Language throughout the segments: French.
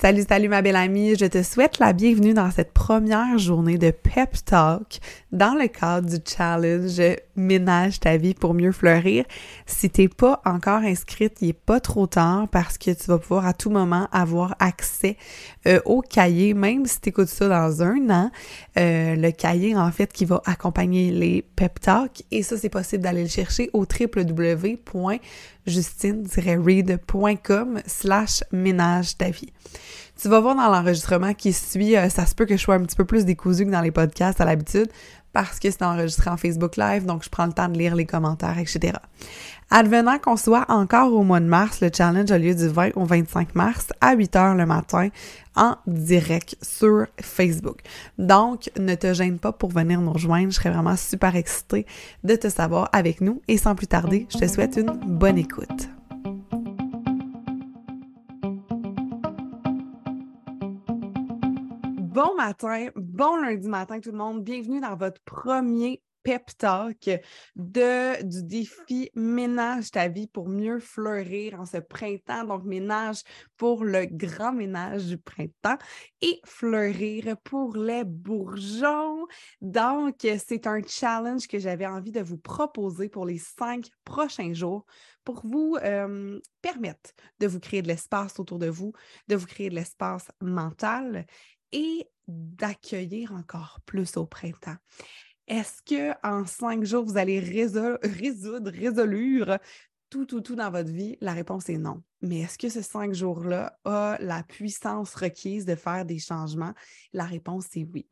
Salut, salut ma belle amie, je te souhaite la bienvenue dans cette première journée de Pep Talk dans le cadre du challenge Ménage ta vie pour mieux fleurir. Si t'es pas encore inscrite, il est pas trop tard parce que tu vas pouvoir à tout moment avoir accès euh, au cahier, même si tu écoutes ça dans un an, euh, le cahier en fait qui va accompagner les Pep Talk et ça c'est possible d'aller le chercher au www justine-read.com slash ménage ta vie. Tu vas voir dans l'enregistrement qui suit, euh, ça se peut que je sois un petit peu plus décousu que dans les podcasts à l'habitude parce que c'est enregistré en Facebook Live, donc je prends le temps de lire les commentaires, etc. Advenant qu'on soit encore au mois de mars, le challenge a lieu du 20 au 25 mars à 8 heures le matin en direct sur Facebook. Donc, ne te gêne pas pour venir nous rejoindre. Je serais vraiment super excitée de te savoir avec nous. Et sans plus tarder, je te souhaite une bonne écoute. Bon matin, bon lundi matin tout le monde. Bienvenue dans votre premier pep talk de, du défi Ménage ta vie pour mieux fleurir en ce printemps. Donc, ménage pour le grand ménage du printemps et fleurir pour les bourgeons. Donc, c'est un challenge que j'avais envie de vous proposer pour les cinq prochains jours pour vous euh, permettre de vous créer de l'espace autour de vous, de vous créer de l'espace mental et d'accueillir encore plus au printemps. Est-ce que en cinq jours, vous allez résoudre, résoudre tout, tout, tout dans votre vie? La réponse est non. Mais est-ce que ce cinq jours-là a la puissance requise de faire des changements? La réponse est oui.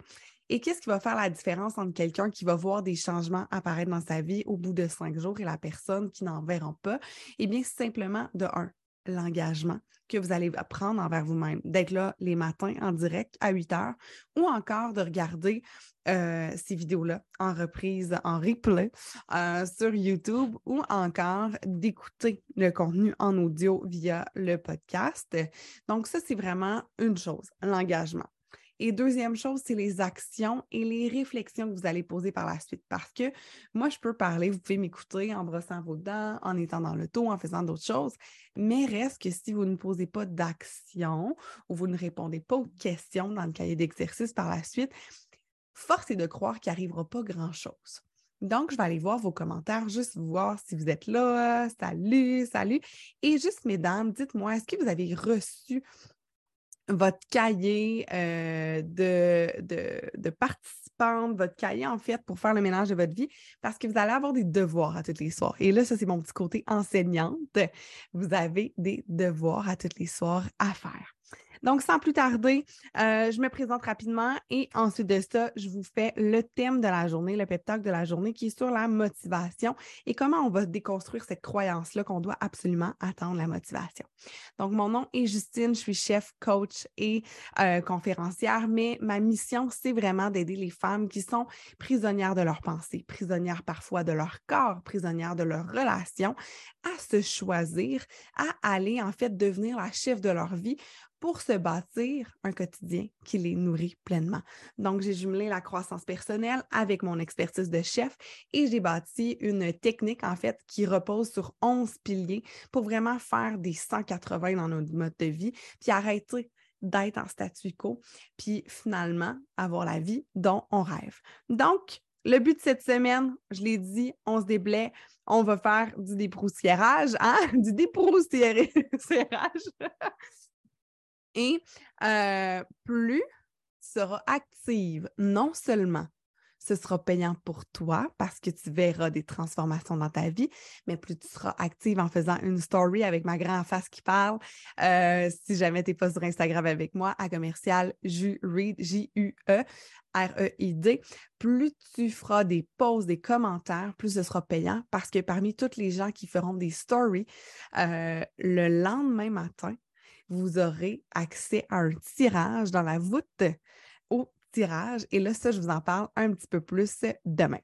Et qu'est-ce qui va faire la différence entre quelqu'un qui va voir des changements apparaître dans sa vie au bout de cinq jours et la personne qui n'en verra pas? Eh bien, simplement de un, l'engagement que vous allez apprendre envers vous-même, d'être là les matins en direct à 8 heures ou encore de regarder euh, ces vidéos-là en reprise, en replay euh, sur YouTube ou encore d'écouter le contenu en audio via le podcast. Donc, ça, c'est vraiment une chose, l'engagement. Et deuxième chose, c'est les actions et les réflexions que vous allez poser par la suite. Parce que moi, je peux parler, vous pouvez m'écouter en brossant vos dents, en étant dans le dos, en faisant d'autres choses. Mais reste que si vous ne posez pas d'action ou vous ne répondez pas aux questions dans le cahier d'exercice par la suite, force est de croire qu'il n'arrivera pas grand-chose. Donc, je vais aller voir vos commentaires, juste voir si vous êtes là. Salut, salut. Et juste, mesdames, dites-moi, est-ce que vous avez reçu votre cahier euh, de, de, de votre cahier en fait pour faire le ménage de votre vie parce que vous allez avoir des devoirs à toutes les soirs. Et là, ça, c'est mon petit côté enseignante. Vous avez des devoirs à toutes les soirs à faire. Donc, sans plus tarder, euh, je me présente rapidement et ensuite de ça, je vous fais le thème de la journée, le pep talk de la journée qui est sur la motivation et comment on va déconstruire cette croyance-là qu'on doit absolument attendre la motivation. Donc, mon nom est Justine, je suis chef, coach et euh, conférencière, mais ma mission, c'est vraiment d'aider les femmes qui sont prisonnières de leurs pensées, prisonnières parfois de leur corps, prisonnières de leurs relations, à se choisir, à aller en fait devenir la chef de leur vie pour se bâtir un quotidien qui les nourrit pleinement. Donc, j'ai jumelé la croissance personnelle avec mon expertise de chef et j'ai bâti une technique, en fait, qui repose sur 11 piliers pour vraiment faire des 180 dans notre mode de vie, puis arrêter d'être en statu quo, puis finalement avoir la vie dont on rêve. Donc, le but de cette semaine, je l'ai dit, on se déblaye, on va faire du dépoussiérage, hein? Du dépoussiérage. Et euh, plus tu seras active, non seulement ce sera payant pour toi parce que tu verras des transformations dans ta vie, mais plus tu seras active en faisant une story avec ma grande face qui parle. Euh, si jamais tu n'es pas sur Instagram avec moi, à commercial J-U-E, R-E-I-D, plus tu feras des posts, des commentaires, plus ce sera payant parce que parmi toutes les gens qui feront des stories, euh, le lendemain matin, vous aurez accès à un tirage dans la voûte au tirage. Et là, ça, je vous en parle un petit peu plus demain.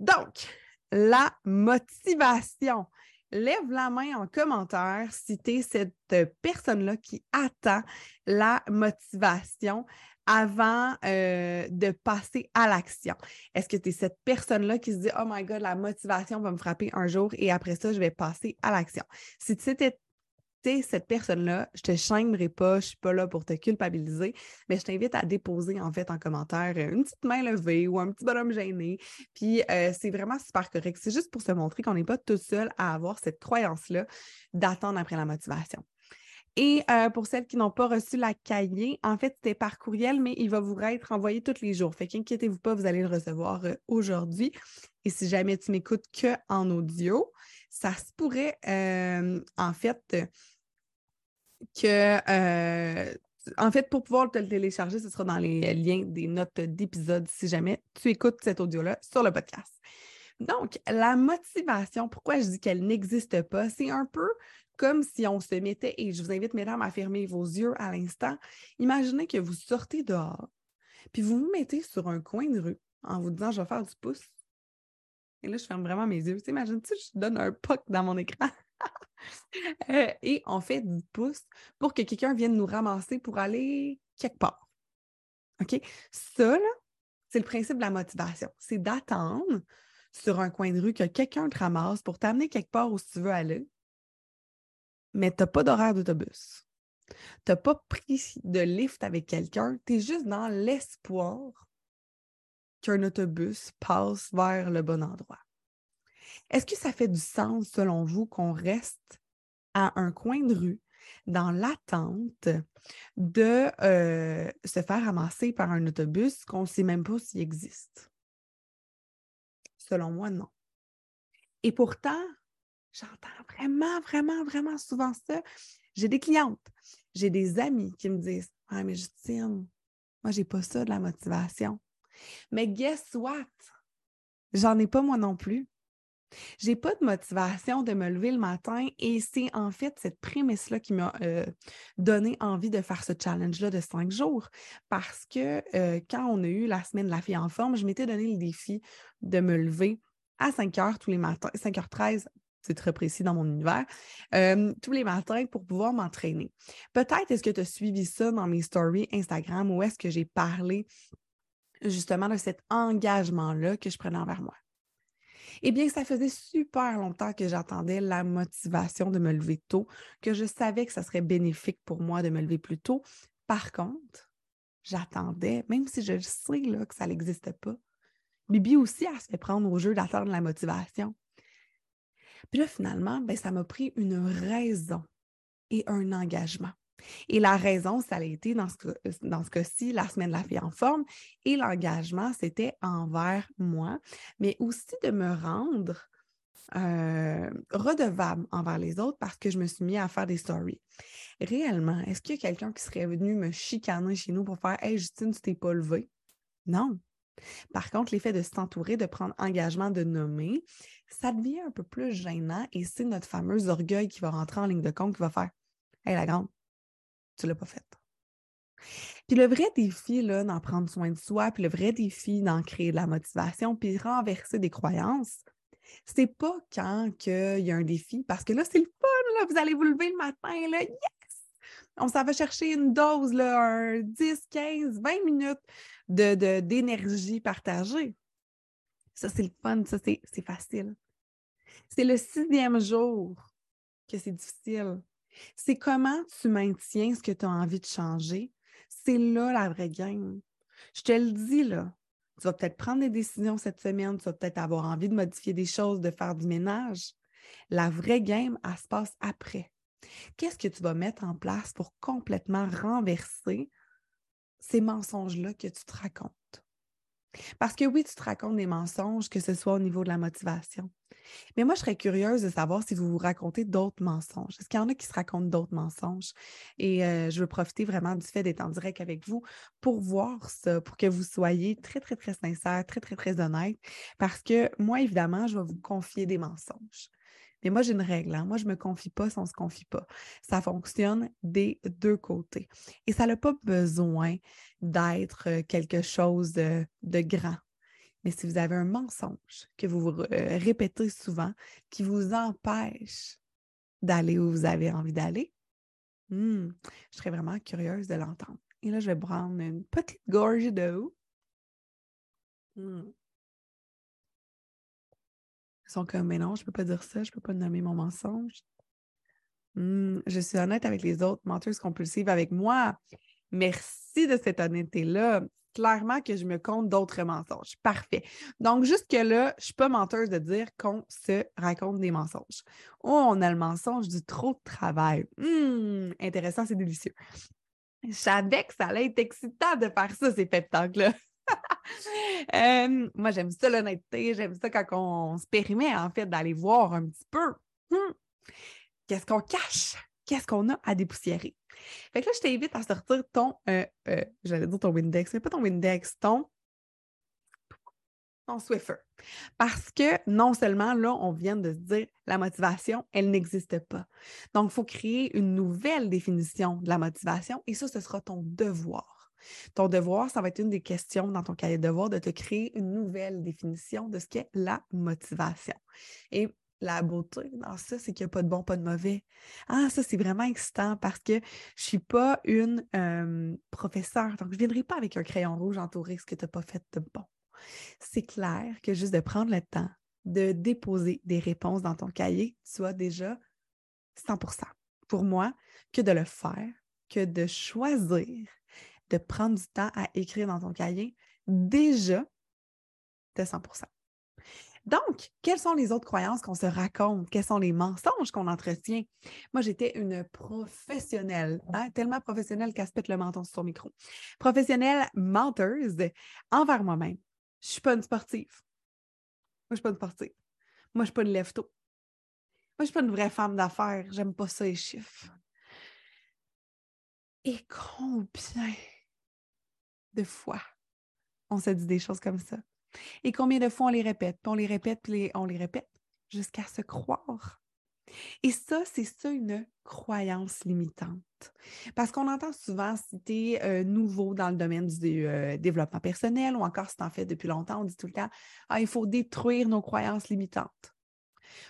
Donc, la motivation. Lève la main en commentaire si tu es cette personne-là qui attend la motivation avant euh, de passer à l'action? Est-ce que tu es cette personne-là qui se dit Oh my God, la motivation va me frapper un jour et après ça, je vais passer à l'action? Si tu cette personne-là, je te chaimerai pas, je suis pas là pour te culpabiliser, mais je t'invite à déposer en fait en commentaire une petite main levée ou un petit bonhomme gêné. Puis euh, c'est vraiment super correct. C'est juste pour se montrer qu'on n'est pas tout seul à avoir cette croyance-là d'attendre après la motivation. Et euh, pour celles qui n'ont pas reçu la cahier, en fait, c'était par courriel, mais il va vous être envoyé tous les jours. Fait qu'inquiétez-vous pas, vous allez le recevoir euh, aujourd'hui. Et si jamais tu m'écoutes que en audio, ça se pourrait, en fait, que, en fait, pour pouvoir te le télécharger, ce sera dans les liens des notes d'épisode si jamais tu écoutes cet audio-là sur le podcast. Donc, la motivation, pourquoi je dis qu'elle n'existe pas, c'est un peu comme si on se mettait, et je vous invite, mesdames, à fermer vos yeux à l'instant. Imaginez que vous sortez dehors, puis vous vous mettez sur un coin de rue en vous disant, je vais faire du pouce. Et là, je ferme vraiment mes yeux. Imagine-tu, je donne un poc dans mon écran. Euh, et on fait du pouce pour que quelqu'un vienne nous ramasser pour aller quelque part. OK? Ça, c'est le principe de la motivation. C'est d'attendre sur un coin de rue que quelqu'un te ramasse pour t'amener quelque part où tu veux aller, mais tu n'as pas d'horaire d'autobus. Tu n'as pas pris de lift avec quelqu'un, tu es juste dans l'espoir qu'un autobus passe vers le bon endroit. Est-ce que ça fait du sens, selon vous, qu'on reste à un coin de rue dans l'attente de euh, se faire ramasser par un autobus qu'on ne sait même pas s'il existe? Selon moi, non. Et pourtant, j'entends vraiment, vraiment, vraiment souvent ça. J'ai des clientes, j'ai des amis qui me disent Ah, mais Justine, moi, j'ai pas ça de la motivation. Mais guess what? J'en ai pas moi non plus. J'ai pas de motivation de me lever le matin et c'est en fait cette prémisse-là qui m'a euh, donné envie de faire ce challenge-là de cinq jours. Parce que euh, quand on a eu la semaine de la fille en forme, je m'étais donné le défi de me lever à 5 heures tous les matins, 5h13 c'est très précis dans mon univers, euh, tous les matins pour pouvoir m'entraîner. Peut-être est-ce que tu as suivi ça dans mes stories Instagram ou est-ce que j'ai parlé justement de cet engagement-là que je prenais envers moi. Eh bien, ça faisait super longtemps que j'attendais la motivation de me lever tôt, que je savais que ça serait bénéfique pour moi de me lever plus tôt. Par contre, j'attendais, même si je sais que ça n'existe pas. Bibi aussi, elle se fait prendre au jeu d'attendre la motivation. Puis là, finalement, ben, ça m'a pris une raison et un engagement. Et la raison, ça a été dans ce, dans ce cas-ci, la semaine de la fille en forme. Et l'engagement, c'était envers moi, mais aussi de me rendre euh, redevable envers les autres parce que je me suis mis à faire des stories. Réellement, est-ce qu'il y a quelqu'un qui serait venu me chicaner chez nous pour faire Hey Justine, tu t'es pas levée? Non. Par contre, l'effet de s'entourer, de prendre engagement, de nommer, ça devient un peu plus gênant et c'est notre fameux orgueil qui va rentrer en ligne de compte qui va faire Hey la grande, tu ne l'as pas fait. Puis le vrai défi, là, d'en prendre soin de soi, puis le vrai défi d'en créer de la motivation, puis renverser des croyances, c'est pas quand il y a un défi, parce que là, c'est le fun, là, vous allez vous lever le matin, là, yes! On s'en va chercher une dose, là, un 10, 15, 20 minutes d'énergie de, partagée. Ça, c'est le fun, ça, c'est facile. C'est le sixième jour que c'est difficile. C'est comment tu maintiens ce que tu as envie de changer. C'est là la vraie game. Je te le dis, là. Tu vas peut-être prendre des décisions cette semaine, tu vas peut-être avoir envie de modifier des choses, de faire du ménage. La vraie game, elle se passe après. Qu'est-ce que tu vas mettre en place pour complètement renverser ces mensonges-là que tu te racontes? Parce que oui, tu te racontes des mensonges, que ce soit au niveau de la motivation. Mais moi, je serais curieuse de savoir si vous vous racontez d'autres mensonges. Est-ce qu'il y en a qui se racontent d'autres mensonges? Et euh, je veux profiter vraiment du fait d'être en direct avec vous pour voir ça, pour que vous soyez très, très, très sincère, très, très, très honnête. Parce que moi, évidemment, je vais vous confier des mensonges. Mais moi, j'ai une règle. Hein. Moi, je ne me confie pas si on ne se confie pas. Ça fonctionne des deux côtés. Et ça n'a pas besoin d'être euh, quelque chose de, grand. Mais si vous avez un mensonge que vous euh, répétez souvent, qui vous empêche d'aller où vous avez envie d'aller, hmm, je serais vraiment curieuse de l'entendre. Et là, je vais prendre une petite gorge d'eau. Hmm. Sont comme, mais non, je peux pas dire ça, je peux pas nommer mon mensonge. Hmm, je suis honnête avec les autres, menteuse compulsive avec moi. Merci de cette honnêteté-là. Clairement que je me compte d'autres mensonges. Parfait. Donc, jusque-là, je ne suis pas menteuse de dire qu'on se raconte des mensonges. Oh, on a le mensonge du trop de travail. Hmm, intéressant, c'est délicieux. Je savais que ça allait être excitant de faire ça, ces pep là euh, moi, j'aime ça l'honnêteté, j'aime ça quand on se permet, en fait, d'aller voir un petit peu. Hmm, qu'est-ce qu'on cache? Qu'est-ce qu'on a à dépoussiérer? Fait que là, je t'invite à sortir ton, euh, euh, j'allais dire ton Windex, mais pas ton Windex, ton, ton Swiffer. Parce que non seulement là, on vient de se dire la motivation, elle n'existe pas. Donc, il faut créer une nouvelle définition de la motivation et ça, ce sera ton devoir. Ton devoir, ça va être une des questions dans ton cahier de devoir de te créer une nouvelle définition de ce qu'est la motivation. Et la beauté dans ça, c'est qu'il n'y a pas de bon, pas de mauvais. Ah, ça, c'est vraiment excitant parce que je ne suis pas une professeure. Donc, je ne viendrai pas avec un crayon rouge entouré ce que tu n'as pas fait de bon. C'est clair que juste de prendre le temps de déposer des réponses dans ton cahier, tu sois déjà 100% pour moi que de le faire, que de choisir de prendre du temps à écrire dans ton cahier, déjà, tu 100% donc, quelles sont les autres croyances qu'on se raconte? Quels sont les mensonges qu'on entretient? Moi, j'étais une professionnelle, hein, tellement professionnelle qu'elle se pète le menton sur son micro. Professionnelle menteuse envers moi-même. Je ne suis pas une sportive. Moi, je ne suis pas une sportive. Moi, je suis pas une lève Moi, je ne suis pas une vraie femme d'affaires. J'aime pas ça, les chiffres. Et combien de fois on se dit des choses comme ça? Et combien de fois on les répète, puis on les répète, puis on les répète jusqu'à se croire. Et ça, c'est ça une croyance limitante. Parce qu'on entend souvent, si euh, nouveau dans le domaine du euh, développement personnel ou encore tu en fais depuis longtemps, on dit tout le temps, ah, il faut détruire nos croyances limitantes.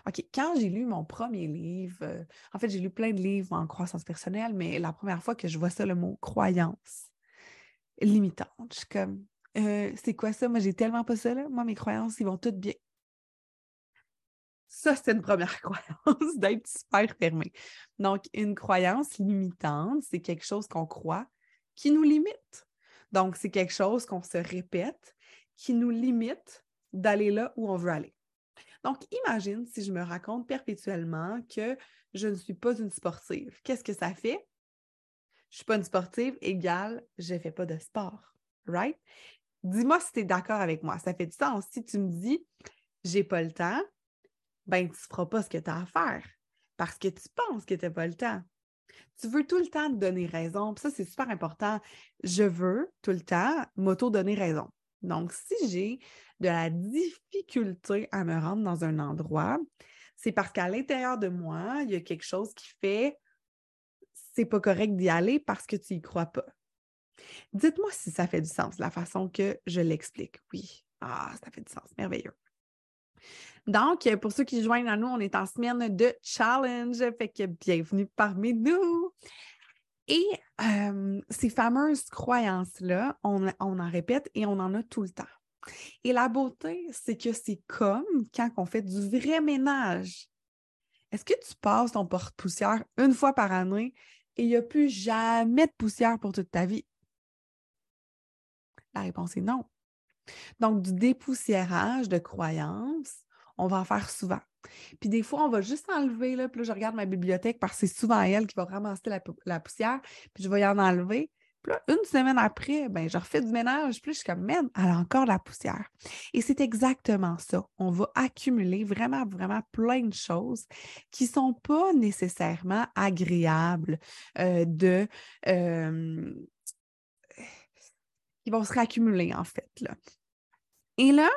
OK, quand j'ai lu mon premier livre, euh, en fait, j'ai lu plein de livres en croissance personnelle, mais la première fois que je vois ça, le mot croyance limitante, je suis comme, euh, c'est quoi ça? Moi, j'ai tellement pas ça, là. Moi, mes croyances, ils vont toutes bien. Ça, c'est une première croyance d'être super fermé. Donc, une croyance limitante, c'est quelque chose qu'on croit qui nous limite. Donc, c'est quelque chose qu'on se répète qui nous limite d'aller là où on veut aller. Donc, imagine si je me raconte perpétuellement que je ne suis pas une sportive. Qu'est-ce que ça fait? Je suis pas une sportive égale je fais pas de sport. Right? Dis-moi si tu es d'accord avec moi. Ça fait du sens. Si tu me dis j'ai pas le temps, ben tu feras pas ce que tu as à faire parce que tu penses que tu n'as pas le temps. Tu veux tout le temps te donner raison. ça, c'est super important. Je veux tout le temps m'auto-donner raison. Donc, si j'ai de la difficulté à me rendre dans un endroit, c'est parce qu'à l'intérieur de moi, il y a quelque chose qui fait c'est pas correct d'y aller parce que tu y crois pas. Dites-moi si ça fait du sens, la façon que je l'explique. Oui, ah, ça fait du sens, merveilleux. Donc, pour ceux qui joignent à nous, on est en semaine de challenge, fait que bienvenue parmi nous. Et ces fameuses croyances-là, on, on, en répète et on en a tout le temps. Et la beauté, c'est que c'est comme quand on fait du vrai ménage. Est-ce que tu passes ton porte-poussière une fois par année et il n'y a plus jamais de poussière pour toute ta vie? La réponse est non. Donc, du dépoussiérage de croyances, on va en faire souvent. Puis des fois, on va juste enlever, là, puis là, je regarde ma bibliothèque parce que c'est souvent elle qui va ramasser la, poussière, puis je vais y en enlever. Une semaine après, ben, je refais du ménage, puis je suis comme, man, elle a encore de la poussière. Et c'est exactement ça. On va accumuler vraiment, vraiment plein de choses qui ne sont pas nécessairement agréables euh, de, euh, qui vont se réaccumuler, en fait. Là. Et là,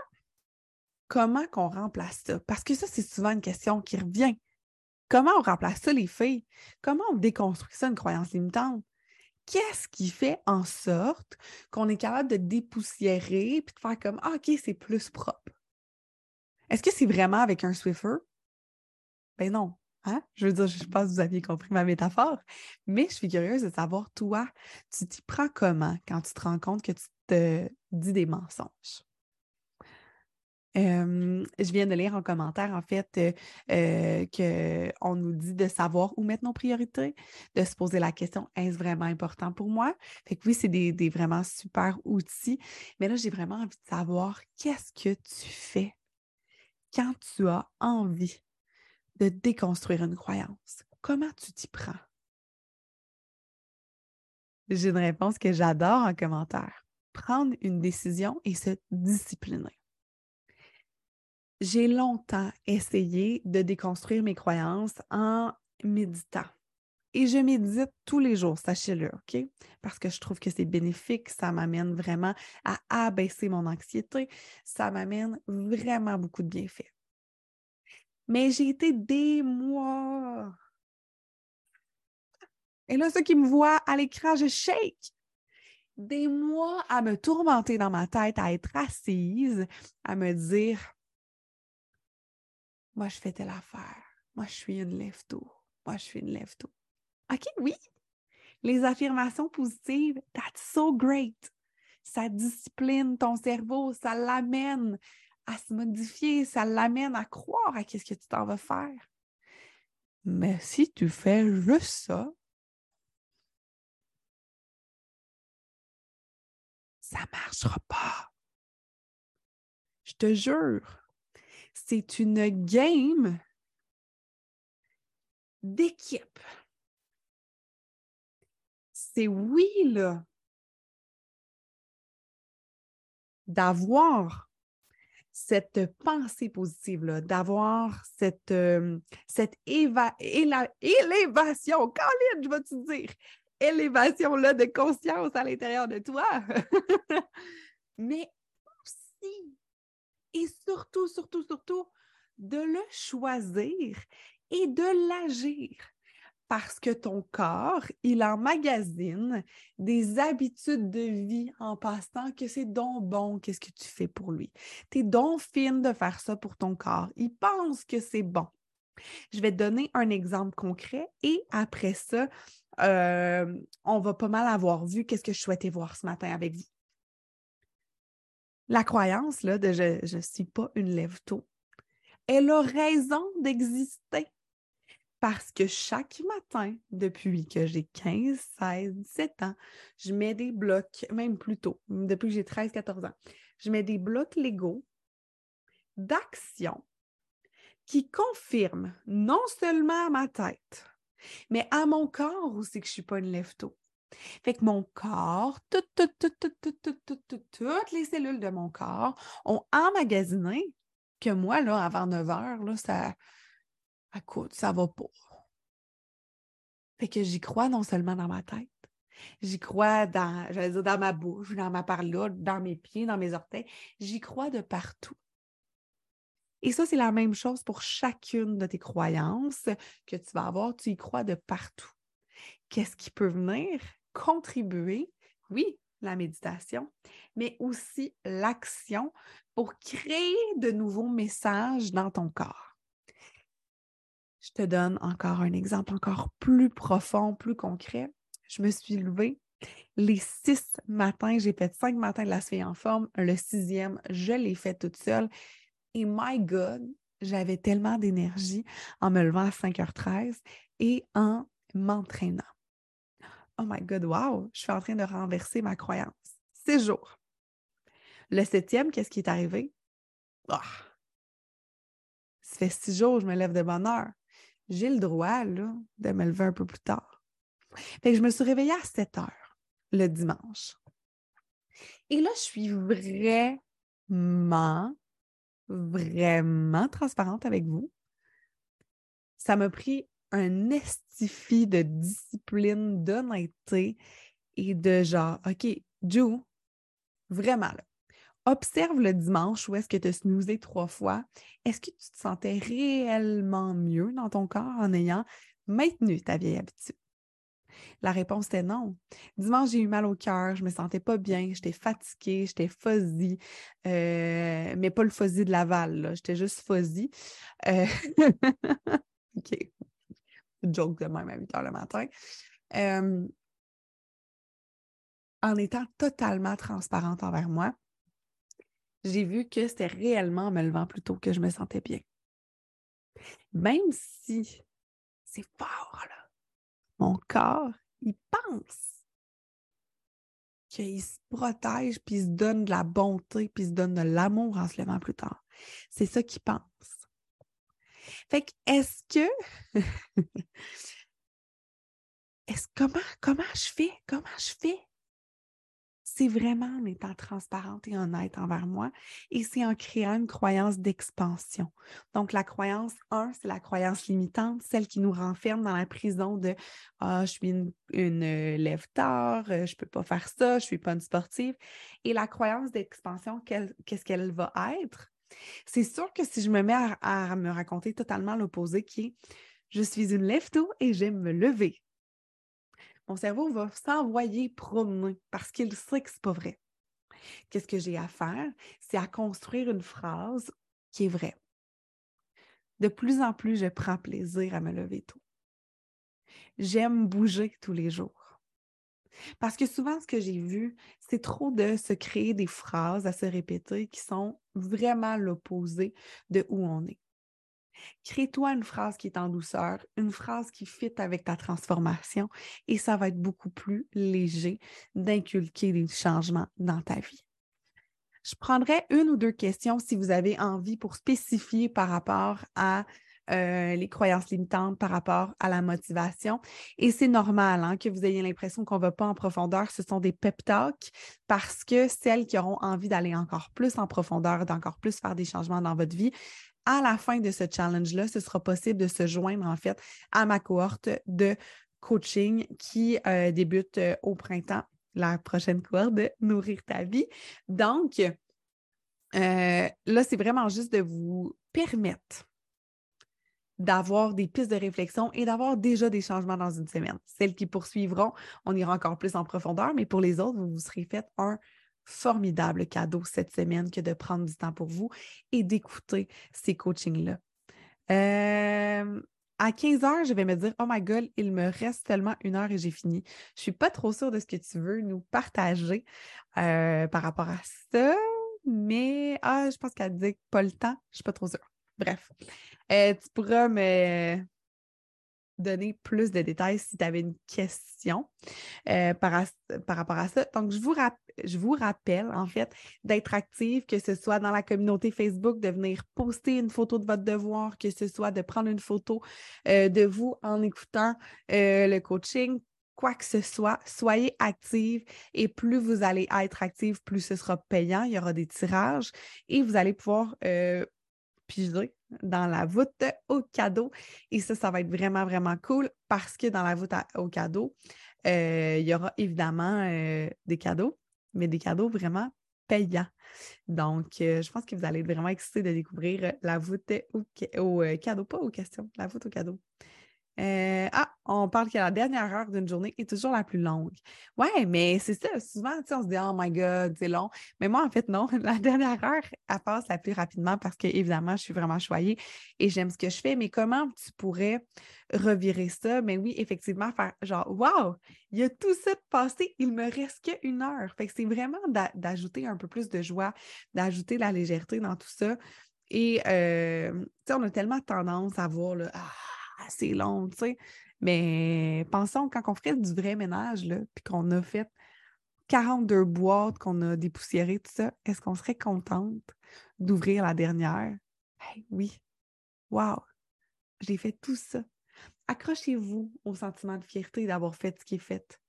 comment qu'on remplace ça? Parce que ça, c'est souvent une question qui revient. Comment on remplace ça, les filles? Comment on déconstruit ça, une croyance limitante? Qu'est-ce qui fait en sorte qu'on est capable de dépoussiérer et de faire comme ah, OK, c'est plus propre? Est-ce que c'est vraiment avec un Swiffer? Ben non. Hein? Je veux dire, je pense que vous aviez compris ma métaphore, mais je suis curieuse de savoir, toi, tu t'y prends comment quand tu te rends compte que tu te dis des mensonges? Je viens de lire en commentaire, en fait, euh, euh, qu'on nous dit de savoir où mettre nos priorités, de se poser la question est-ce vraiment important pour moi? Fait que oui, c'est des, des, vraiment super outils. Mais là, j'ai vraiment envie de savoir qu'est-ce que tu fais quand tu as envie de déconstruire une croyance? Comment tu t'y prends? J'ai une réponse que j'adore en commentaire. Prendre une décision et se discipliner j'ai longtemps essayé de déconstruire mes croyances en méditant. Et je médite tous les jours, sachez-le, OK? Parce que je trouve que c'est bénéfique, ça m'amène vraiment à abaisser mon anxiété, ça m'amène vraiment beaucoup de bienfaits. Mais j'ai été des mois. Et là, ceux qui me voient à l'écran, je shake. Des mois à me tourmenter dans ma tête, à être assise, à me dire moi, je fais telle affaire. Moi, je suis une lève-tôt. Moi, je suis une lève-tôt. OK, oui. Les affirmations positives, that's so great. Ça discipline ton cerveau, ça l'amène à se modifier, ça l'amène à croire à ce que tu t'en vas faire. Mais si tu fais juste ça, ça ne marchera pas. Je te jure c'est une game d'équipe. C'est oui, là, d'avoir cette pensée positive-là, d'avoir cette, euh, cette élévation, Colin, je vais te dire, élévation-là de conscience à l'intérieur de toi? Mais aussi et surtout, surtout, surtout, de le choisir et de l'agir. Parce que ton corps, il emmagasine des habitudes de vie en passant que c'est donc bon, qu'est-ce que tu fais pour lui. Tu es donc fine de faire ça pour ton corps. Il pense que c'est bon. Je vais donner un exemple concret et après ça, euh, on va pas mal avoir vu qu'est-ce que je souhaitais voir ce matin avec vous la croyance là, de je ne suis pas une lève-tôt, elle a raison d'exister. Parce que chaque matin, depuis que j'ai 15, 16, 17 ans, je mets des blocs, même plus tôt, depuis que j'ai 13, 14 ans, je mets des blocs légaux d'action qui confirment non seulement à ma tête, mais à mon corps aussi que je ne suis pas une lève-tôt. Fait que mon corps, toutes, les cellules de mon corps ont emmagasiné que moi, là, avant 9 heures, là, ça, écoute, ça va pas. Fait que j'y crois non seulement dans ma tête, j'y crois dans, j'allais dire dans ma bouche, dans ma parole, dans mes pieds, dans mes orteils, j'y crois de partout. Et ça, c'est la même chose pour chacune de tes croyances que tu vas avoir, tu y crois de partout. Qu'est-ce qui peut venir? contribuer, oui, la méditation, mais aussi l'action pour créer de nouveaux messages dans ton corps. Je te donne encore un exemple encore plus profond, plus concret. Je me suis levée les six matins, j'ai fait cinq matins de la fille en forme. Le sixième, je l'ai fait toute seule. Et my God, j'avais tellement d'énergie en me levant à 5h13 et en m'entraînant. Oh my God, wow, je suis en train de renverser ma croyance. Six jours. Le septième, qu'est-ce qui est arrivé? Ah! Ça fait six jours, je me lève de bonne heure. J'ai le droit, là, de me lever un peu plus tard. Fait que je me suis réveillée à 7 heures le dimanche. Et là, je suis vraiment, vraiment transparente avec vous. Ça m'a pris un estifie de discipline, d'honnêteté et de genre, OK, Joe, vraiment là, observe le dimanche où est-ce que tu as snoozé trois fois. Est-ce que tu te sentais réellement mieux dans ton corps en ayant maintenu ta vieille habitude? La réponse était non. Dimanche, j'ai eu mal au cœur, je me sentais pas bien, j'étais fatiguée, j'étais fuzzy, euh, mais pas le fuzzy de Laval, j'étais juste fuzzy. Euh, joke de même à 8 heures le matin. en étant totalement transparente envers moi, j'ai vu que c'était réellement en me levant plus tôt que je me sentais bien. Même si c'est fort, là, mon corps, il pense qu'il se protège, puis il se donne de la bonté, puis il se donne de l'amour en se levant plus tard. C'est ça qu'il pense. Fait que, est-ce que. est-ce comment, comment je fais? Comment je fais? C'est vraiment en étant transparente et honnête envers moi et c'est en créant une croyance d'expansion. Donc, la croyance 1, c'est la croyance limitante, celle qui nous renferme dans la prison de Ah, je suis une, une euh, lève tard, euh, je ne peux pas faire ça, je ne suis pas une sportive. Et la croyance d'expansion, qu'est-ce qu'elle va être? C'est sûr que si je me mets à, me raconter totalement l'opposé qui est je suis une lève-tôt et j'aime me lever mon cerveau va s'envoyer promener parce qu'il sait que ce n'est pas vrai. Qu'est-ce que j'ai à faire? C'est à construire une phrase qui est vraie. De plus en plus, je prends plaisir à me lever tôt. J'aime bouger tous les jours. Parce que souvent, ce que j'ai vu, c'est trop de se créer des phrases à se répéter qui sont vraiment l'opposé de où on est. Crée-toi une phrase qui est en douceur, une phrase qui fit avec ta transformation et ça va être beaucoup plus léger d'inculquer des changements dans ta vie. Je prendrai une ou deux questions si vous avez envie pour spécifier par rapport à euh, les croyances limitantes par rapport à la motivation. Et c'est normal hein, que vous ayez l'impression qu'on ne va pas en profondeur. Ce sont des pep talks parce que celles qui auront envie d'aller encore plus en profondeur, d'encore plus faire des changements dans votre vie, à la fin de ce challenge-là, ce sera possible de se joindre en fait à ma cohorte de coaching qui euh, débute euh, au printemps, la prochaine cohorte de Nourrir ta vie. Donc, là, c'est vraiment juste de vous permettre d'avoir des pistes de réflexion et d'avoir déjà des changements dans une semaine. Celles qui poursuivront, on ira encore plus en profondeur, mais pour les autres, vous vous serez fait un formidable cadeau cette semaine que de prendre du temps pour vous et d'écouter ces coachings-là. Euh, à 15 heures, je vais me dire, oh my God, il me reste seulement une heure et j'ai fini. Je ne suis pas trop sûre de ce que tu veux nous partager euh, par rapport à ça, mais ah, je pense qu'elle dit pas le temps. Je ne suis pas trop sûre. Bref, euh, tu pourras me, donner plus de détails si tu avais une question euh, par, rapport à ça. Donc, je vous, je vous rappelle, en fait, d'être active, que ce soit dans la communauté Facebook, de venir poster une photo de votre devoir, que ce soit de prendre une photo euh, de vous en écoutant le coaching, quoi que ce soit, soyez active et plus vous allez être active, plus ce sera payant. Il y aura des tirages et vous allez pouvoir piger dans la voûte au cadeau. Et ça, ça va être vraiment, vraiment cool parce que dans la voûte au cadeau, euh, il y aura évidemment euh, des cadeaux, mais des cadeaux vraiment payants. Donc, euh, je pense que vous allez être vraiment excités de découvrir la voûte au, au cadeau, pas aux questions, la voûte au cadeau. Euh, ah, on parle que la dernière heure d'une journée est toujours la plus longue. Ouais, mais c'est ça. Souvent, on se dit, oh my God, c'est long. Mais moi, en fait, non. La dernière heure, elle passe la plus rapidement parce que, évidemment, je suis vraiment choyée et j'aime ce que je fais. Mais comment tu pourrais revirer ça? Mais oui, effectivement, faire genre, wow, il y a tout ça de passé, il me reste qu'une heure. Fait que c'est vraiment d'ajouter un peu plus de joie, d'ajouter la légèreté dans tout ça. Et, euh, tu sais, on a tellement tendance à voir, là, ah, assez long, tu sais. Mais pensons, quand on ferait du vrai ménage, là, puis qu'on a fait 42 boîtes, qu'on a dépoussiérées, tout ça, est-ce qu'on serait contente d'ouvrir la dernière? oui. Wow! J'ai fait tout ça. Accrochez-vous au sentiment de fierté d'avoir fait ce qui est fait.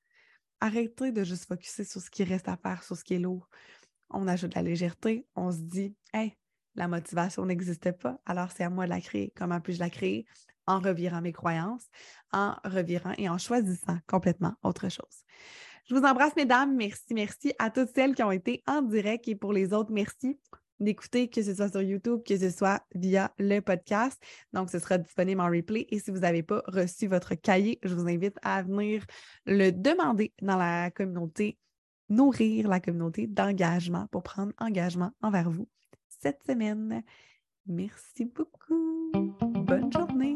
Arrêtez de juste focuser sur ce qui reste à faire, sur ce qui est lourd. On ajoute de la légèreté, on se dit, hey, la motivation n'existait pas, alors c'est à moi de la créer. Comment puis-je la créer? en revirant mes croyances, en revirant et en choisissant complètement autre chose. Je vous embrasse, mesdames. Merci, merci à toutes celles qui ont été en direct et pour les autres, merci d'écouter, que ce soit sur YouTube, que ce soit via le podcast. Donc, ce sera disponible en replay. Et si vous n'avez pas reçu votre cahier, je vous invite à venir le demander dans la communauté, nourrir la communauté d'engagement pour prendre engagement envers vous cette semaine. Merci beaucoup. Bonne journée.